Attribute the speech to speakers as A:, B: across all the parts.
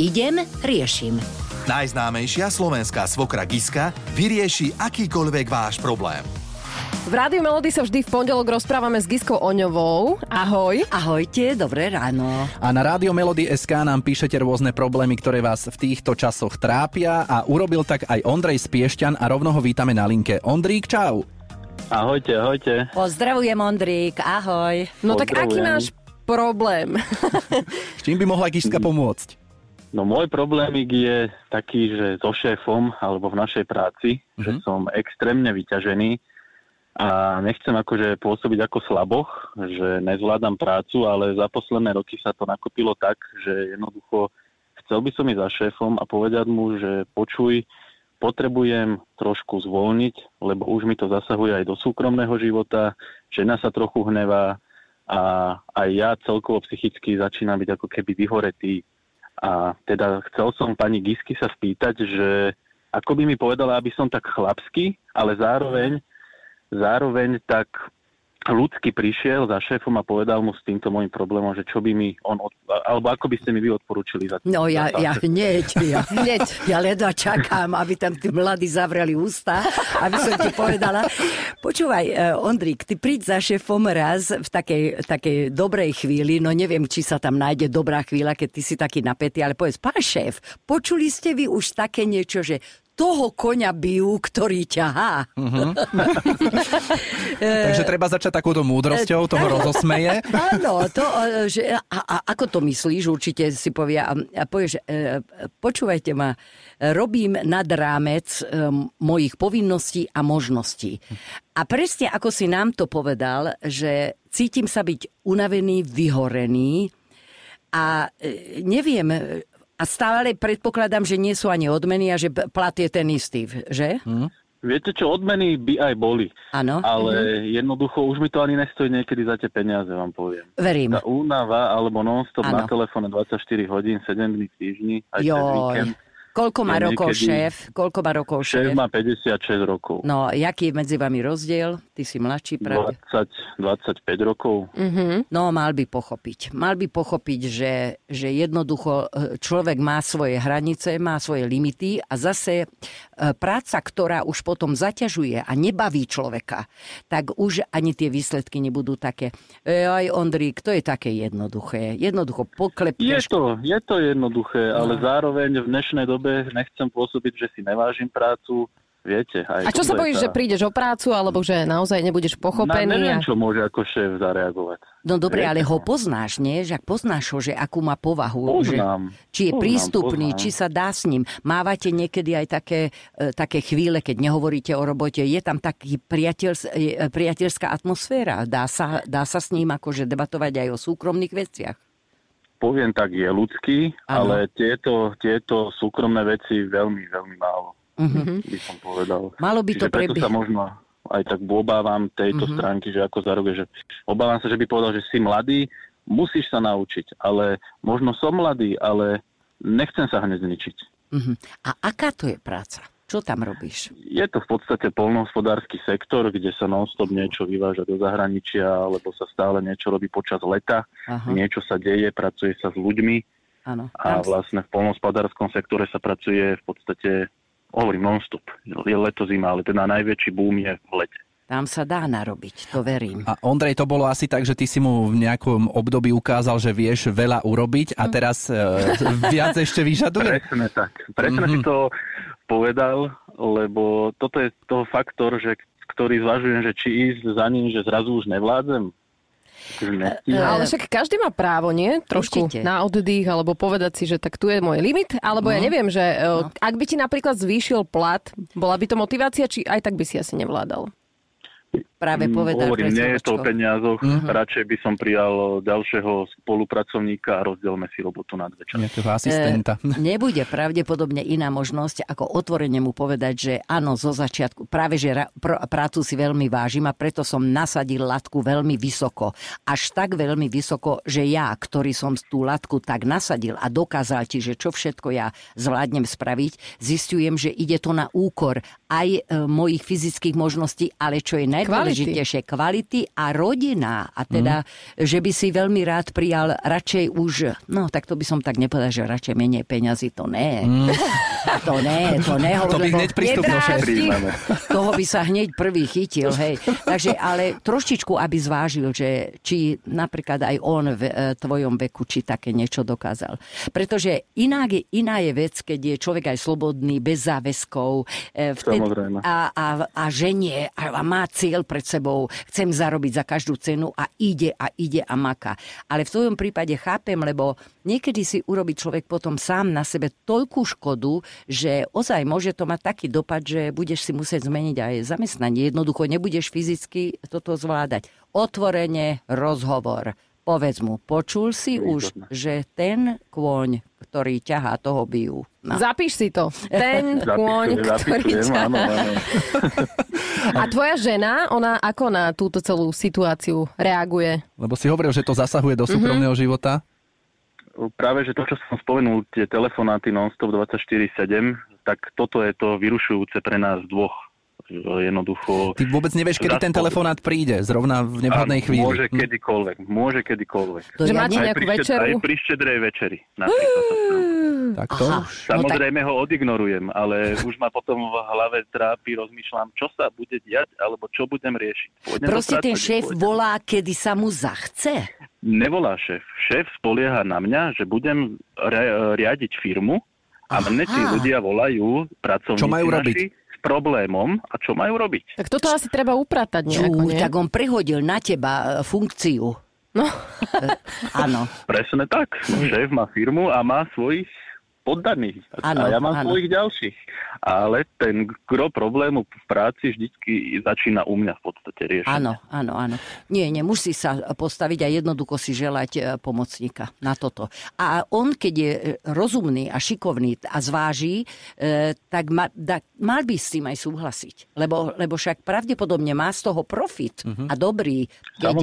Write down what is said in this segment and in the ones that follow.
A: Idem, riešim.
B: Najznámejšia slovenská svokra Giska vyrieši akýkoľvek váš problém.
C: V Rádiu Melody sa vždy v pondelok rozprávame s Giskou Oňovou. Ahoj.
A: Ahojte, dobré ráno.
D: A na Rádio Melody SK nám píšete rôzne problémy, ktoré vás v týchto časoch trápia a urobil tak aj Ondrej Spiešťan a rovno ho vítame na linke. Ondrík, čau.
E: Ahojte, ahojte.
A: Pozdravujem, Ondrík, ahoj.
C: No tak aký máš problém?
D: S čím by mohla Giska pomôcť?
E: No môj problémik je taký, že so šéfom alebo v našej práci, mm-hmm. že som extrémne vyťažený a nechcem akože pôsobiť ako slaboch, že nezvládam prácu, ale za posledné roky sa to nakopilo tak, že jednoducho chcel by som ísť za šéfom a povedať mu, že počuj, potrebujem trošku zvolniť, lebo už mi to zasahuje aj do súkromného života, žena sa trochu hnevá a aj ja celkovo psychicky začínam byť ako keby vyhoretý. A teda chcel som pani Gisky sa spýtať, že ako by mi povedala, aby som tak chlapsky, ale zároveň, zároveň tak ľudsky prišiel za šéfom a povedal mu s týmto môjim problémom, že čo by mi on, od, alebo ako by ste mi vy odporúčili za
A: No ja, ja hneď, ja,
C: Hneď.
A: ja ledva čakám, aby tam tí mladí zavreli ústa, aby som ti povedala. Počúvaj, eh, Ondrík, ty príď za šéfom raz v takej, takej dobrej chvíli, no neviem, či sa tam nájde dobrá chvíľa, keď ty si taký napätý, ale povedz, pán šéf, počuli ste vy už také niečo, že toho koňa bijú, ktorý ťahá.
D: Takže treba začať takouto múdrosťou, toho rozosmeje.
A: Áno, to, e, že, a, a ako to myslíš, určite si povie a, a povieš, e, počúvajte ma, robím nad rámec e, mojich povinností a možností. A presne ako si nám to povedal, že cítim sa byť unavený, vyhorený a e, neviem, a stále predpokladám, že nie sú ani odmeny a že plat je ten istý, že?
E: Viete čo, odmeny by aj boli,
A: Áno,
E: ale jednoducho už mi to ani nestojí niekedy za tie peniaze, vám poviem.
A: verím.
E: Tá únava alebo non-stop
A: Áno.
E: na telefóne 24 hodín, 7 dní v týždni, aj cez
A: Joj.
E: víkend.
A: Koľko má
E: je
A: rokov
E: niekedy-
A: šéf? Koľko má rokov
E: Šéf
A: šéf?
E: má 56 rokov.
A: No, jaký je medzi vami rozdiel? Ty si mladší, pravde?
E: 20, 25 rokov.
A: No, mal by pochopiť. Mal by pochopiť, že, že jednoducho e, človek má svoje hranice, má svoje limity a zase práca, ktorá už potom zaťažuje a nebaví človeka, tak už ani tie výsledky nebudú také. E, aj Ondrík, to je také jednoduché. Jednoducho
E: Je
A: poklepneš.
E: to, je to jednoduché, ale
A: No.
E: zároveň v dnešnej dobe nechcem pôsobiť, že si nevážim prácu. Viete, aj
C: A čo sa bojíš,
E: tá-
C: že prídeš o prácu, alebo že naozaj nebudeš
E: Na,
C: pochopený?
E: neviem,
C: a...
E: čo môže ako šéf zareagovať.
A: No dobre, ale ho poznáš, nie? Že ak poznáš ho, že akú má povahu.
E: Poznám.
A: Že, či je
E: Poznám,
A: prístupný,
E: poznám.
A: či sa dá s ním. Mávate niekedy aj také, e, také chvíle, keď nehovoríte o robote. Je tam taký priateľs, e, priateľská atmosféra. Dá sa, dá sa s ním akože debatovať aj o súkromných veciach.
E: Poviem tak, je ľudský,
A: Áno.
E: ale tieto, tieto súkromné veci veľmi, veľmi málo,
A: Mhm.
E: by som povedal.
A: Malo by to
E: Čiže
A: prebie-
E: sa možno aj tak obávam tejto
A: Mhm.
E: stránky, že ako zarobie, že obávam sa, že by povedal, že si mladý, musíš sa naučiť, ale možno som mladý, ale nechcem sa hneď zničiť.
A: Mhm. A aká to je práca? Čo tam robíš?
E: Je to v podstate polnohospodársky sektor, kde sa non-stop niečo vyváža do zahraničia, alebo sa stále niečo robí počas leta,
A: Aha,
E: niečo sa deje, pracuje sa s ľuďmi
A: áno.
E: a vlastne v polnohospodárskom sektore sa pracuje v podstate, hovorím non-stop, je leto zima, ale teda najväčší boom je v lete.
A: tam sa dá narobiť, to verím.
D: A Ondrej, to bolo asi tak, že ty si mu v nejakom období ukázal, že vieš veľa urobiť a teraz e, viac ešte vyžaduje?
E: Presne tak. Presne
D: Mhm.
E: si to povedal, lebo toto je toho faktor, že, ktorý zvažujem, že či ísť za ním, že zrazu už nevládzem. Že nestíham.
C: Ale však každý má právo, nie? Trošku
A: Určite.
C: na oddych, alebo povedať si, že tak tu je môj limit, alebo
A: Mhm.
C: ja neviem, že no. ak by ti napríklad zvýšil plat, bola by to motivácia, či aj tak by si asi nevládal?
A: Práve
E: Mm,
A: povedal
E: Hovorím, nie je to o peniazoch,
D: Mhm.
E: radšej by som prijal ďalšieho spolupracovníka a rozdielme si robotu na dve časti.
D: Nejakého asistenta.
A: E, nebude pravdepodobne iná možnosť, ako otvorene mu povedať, že áno, zo začiatku, práve že ra, pr- prácu si veľmi vážim a preto som nasadil latku veľmi vysoko. Až tak veľmi vysoko, že ja, ktorý som tú latku tak nasadil a dokázal ti, že čo všetko ja zvládnem spraviť, zistujem, že ide to na úkor aj e, mojich fyzických možností, ale čo je najdôležitejšie, najdôležitejšie kvality a rodina. A teda, mm. že by si veľmi rád prijal radšej už, no tak to by som tak nepovedal, že radšej menej peňazí, to ne. Mm. to ne, to ne.
D: To by hneď
A: Toho by sa hneď prvý chytil, hej. Takže, ale trošičku, aby zvážil, že či napríklad aj on v e, tvojom veku, či také niečo dokázal. Pretože iná je, iná je vec, keď je človek aj slobodný, bez záväzkov e, vtedy, a, a, a ženie a, a má cieľ pred sebou, chcem zarobiť za každú cenu a ide a ide a maka. Ale v tvojom prípade chápem, lebo niekedy si urobí človek potom sám na sebe toľkú škodu, že ozaj môže to mať taký dopad, že budeš si musieť zmeniť aj zamestnanie. Jednoducho nebudeš fyzicky toto zvládať. Otvorene rozhovor Povedz mu, počul si už, že ten kôň, ktorý ťahá, toho bijú.
C: No. Zapíš si to. Ten kôň, ktorý ťahá. Áno, áno. A tvoja žena, ona ako na túto celú situáciu reaguje?
D: Lebo si hovoril, že to zasahuje do súkromného mm-hmm. života.
E: Práve, že to, čo som spomenul, tie telefonáty non-stop 24-7, tak toto je to vyrušujúce pre nás dvoch jednoducho...
D: Ty vôbec nevieš, kedy ten telefonát príde, zrovna v nevhodnej chvíli.
E: Môže hm. kedykoľvek, môže kedykoľvek.
C: To že máte nejakú večeru?
E: Aj pri štedrej večeri.
D: Tak to Aha.
E: Samozrejme no tak... ho odignorujem, ale už ma potom v hlave trápi, rozmýšľam, čo sa bude diať, alebo čo budem riešiť.
A: Pôjdem Proste ten šéf pôjdem. volá, kedy sa mu zachce?
E: Nevolá šéf. Šéf spolieha na mňa, že budem riadiť firmu a mne tí ľudia volajú, pracovníci
D: Čo majú robiť? Naši,
E: problémom a čo majú robiť.
C: Tak toto asi treba upratať nejako,
A: nie? Tak on prehodil na teba e, funkciu. No. E, áno.
E: Presne tak. Šéf má firmu a má svojich poddaných. Ano, a ja mám ano. svojich ďalších. Ale ten gro problému v práci vždycky začína u mňa v podstate riešiť.
A: Áno, áno, áno. Nie, nemusí sa postaviť a jednoducho si želať e, pomocníka na toto. A on, keď je e, rozumný a šikovný a zváži, e, tak ma, da, mal by s tým aj súhlasiť. Lebo, lebo však pravdepodobne má z toho profit uh-huh. a dobrý, keď,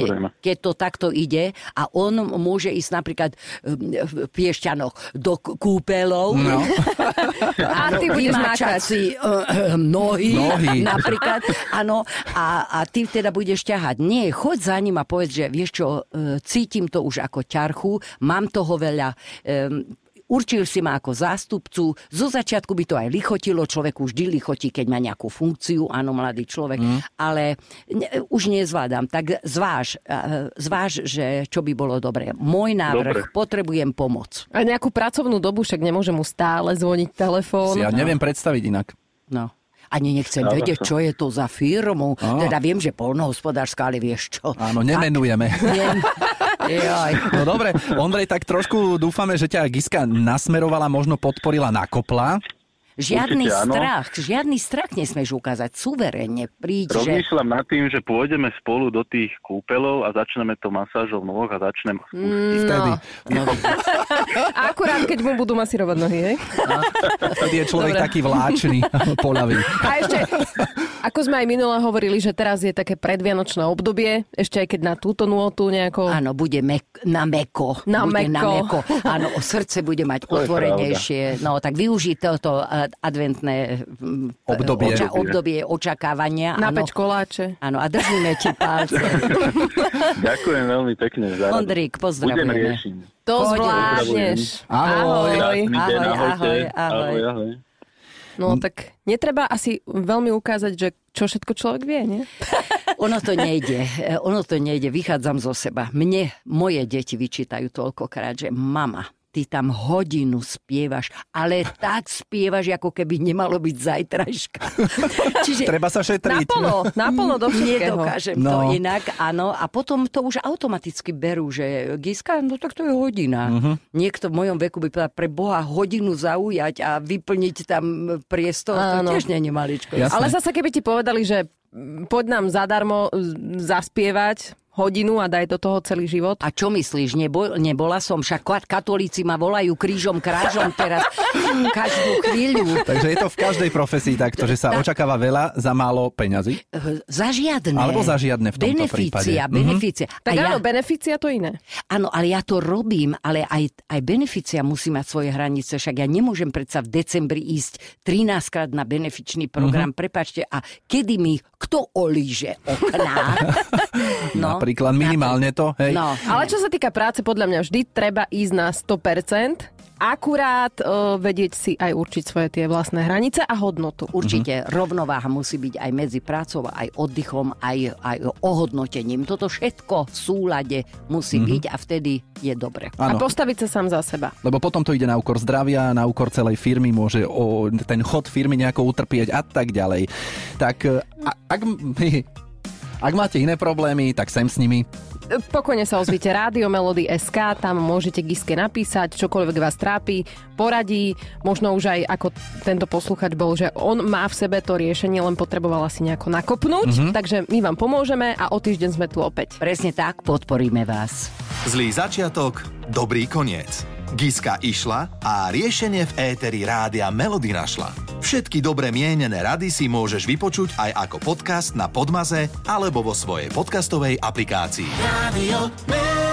A: keď to takto ide a on môže ísť napríklad v Piešťanoch do kúpel modelov. No.
C: a ty budeš
A: makať. si uh, nohy, nohy, napríklad. Áno, a, a ty teda budeš ťahať. Nie, choď za ním a povedz, že vieš čo, uh, cítim to už ako ťarchu, mám toho veľa, um, Určil si ma ako zástupcu. Zo začiatku by to aj lichotilo, človek vždy lichotí, keď má nejakú funkciu, áno, mladý človek, mm. ale ne, už nezvládam. Tak zváž, zváž, že čo by bolo dobré. Môj návrh, Dobre. potrebujem pomoc.
C: A nejakú pracovnú dobu, však nemôžem mu stále zvoniť telefón.
D: Si ja neviem no. predstaviť inak.
A: No ani nechcem ja, vedieť, čo je to za firmu. Oh. Teda viem, že polnohospodárska, ale vieš čo.
D: Áno, nemenujeme. Tak, No dobre, Ondrej, tak trošku dúfame, že ťa Giska nasmerovala, možno podporila, nakopla.
A: Žiadny Určite, strach, áno. žiadny strach nesmeš ukázať, suverenne príď.
E: Rozmýšľam že... nad tým, že pôjdeme spolu do tých kúpelov a začneme to masážou nôh a začnem
C: spustiť. No. no. Akurát, keď mu budú masírovať nohy, hej? No.
D: Vtedy je človek Dobre. taký vláčny, poľavý.
C: A ešte, ako sme aj minule hovorili, že teraz je také predvianočné obdobie, ešte aj keď na túto nôtu nejako...
A: Áno, bude mek- na meko.
C: Na
A: bude
C: meko.
A: Na meko. Áno, o srdce bude mať otvorenejšie. No, tak využij toto adventné
D: mm, obdobie,
A: oča, obdobie očakávania.
C: Napeč koláče.
A: Áno, a držíme ti palce.
E: Ďakujem veľmi pekne za
A: Ondrík, pozdravujeme.
E: Budem riešiť.
C: To zvládneš.
A: Ahoj.
E: Ahoj,
A: ahoj, ahoj, ahoj. ahoj.
C: No tak netreba asi veľmi ukázať, že čo všetko človek vie, nie?
A: ono to nejde. Ono to nejde. Vychádzam zo seba. Mne moje deti vyčítajú toľkokrát, že mama, ty tam hodinu spievaš, ale tak spievaš, ako keby nemalo byť zajtrajška.
D: Čiže Treba sa šetriť.
C: Naplno, naplno do všetkého.
A: Nedokážem no. to inak, áno. A potom to už automaticky berú, že Giska, no tak to je hodina. Uh-huh. Niekto v mojom veku by povedal, pre Boha hodinu zaujať a vyplniť tam priestor, áno. to tiež nie je maličko.
C: Ale zase keby ti povedali, že poď nám zadarmo zaspievať, hodinu a daj do toho celý život.
A: A čo myslíš, nebo, nebola som, však katolíci ma volajú krížom, krážom teraz každú chvíľu.
D: Takže je to v každej profesii takto, že sa očakáva veľa za málo peňazí?
A: Za žiadne.
D: Alebo za žiadne v tomto
A: benefícia,
D: prípade.
A: Beneficia,
C: mm-hmm. Tak áno, ja, beneficia to iné.
A: Áno, ale ja to robím, ale aj, aj beneficia musí mať svoje hranice, však ja nemôžem predsa v decembri ísť 13 krát na benefičný program, mm-hmm. prepačte, a kedy mi kto olíže okná.
D: no, Napríklad minimálne to, hej. No.
C: Ale čo sa týka práce, podľa mňa vždy treba ísť na 100%, akurát uh, vedieť si aj určiť svoje tie vlastné hranice a hodnotu.
A: Určite mm-hmm. rovnováha musí byť aj medzi prácou, aj oddychom, aj, aj ohodnotením. Toto všetko v súlade musí mm-hmm. byť a vtedy je dobre.
C: Ano. A postaviť sa sám za seba.
D: Lebo potom to ide na úkor zdravia, na úkor celej firmy, môže o, ten chod firmy nejako utrpieť a tak ďalej. Tak a, ak, ak máte iné problémy, tak sem s nimi.
C: Pokojne sa ozvite Rádio Melody SK, tam môžete Giske napísať, čokoľvek vás trápi, poradí, možno už aj ako tento posluchač bol, že on má v sebe to riešenie, len potrebovala si nejako nakopnúť, mm-hmm. takže my vám pomôžeme a o týždeň sme tu opäť.
A: Presne tak, podporíme vás.
B: Zlý začiatok, dobrý koniec. Giska išla a riešenie v éteri rádia Melody našla. Všetky dobre mienené rady si môžeš vypočuť aj ako podcast na Podmaze alebo vo svojej podcastovej aplikácii. Rádio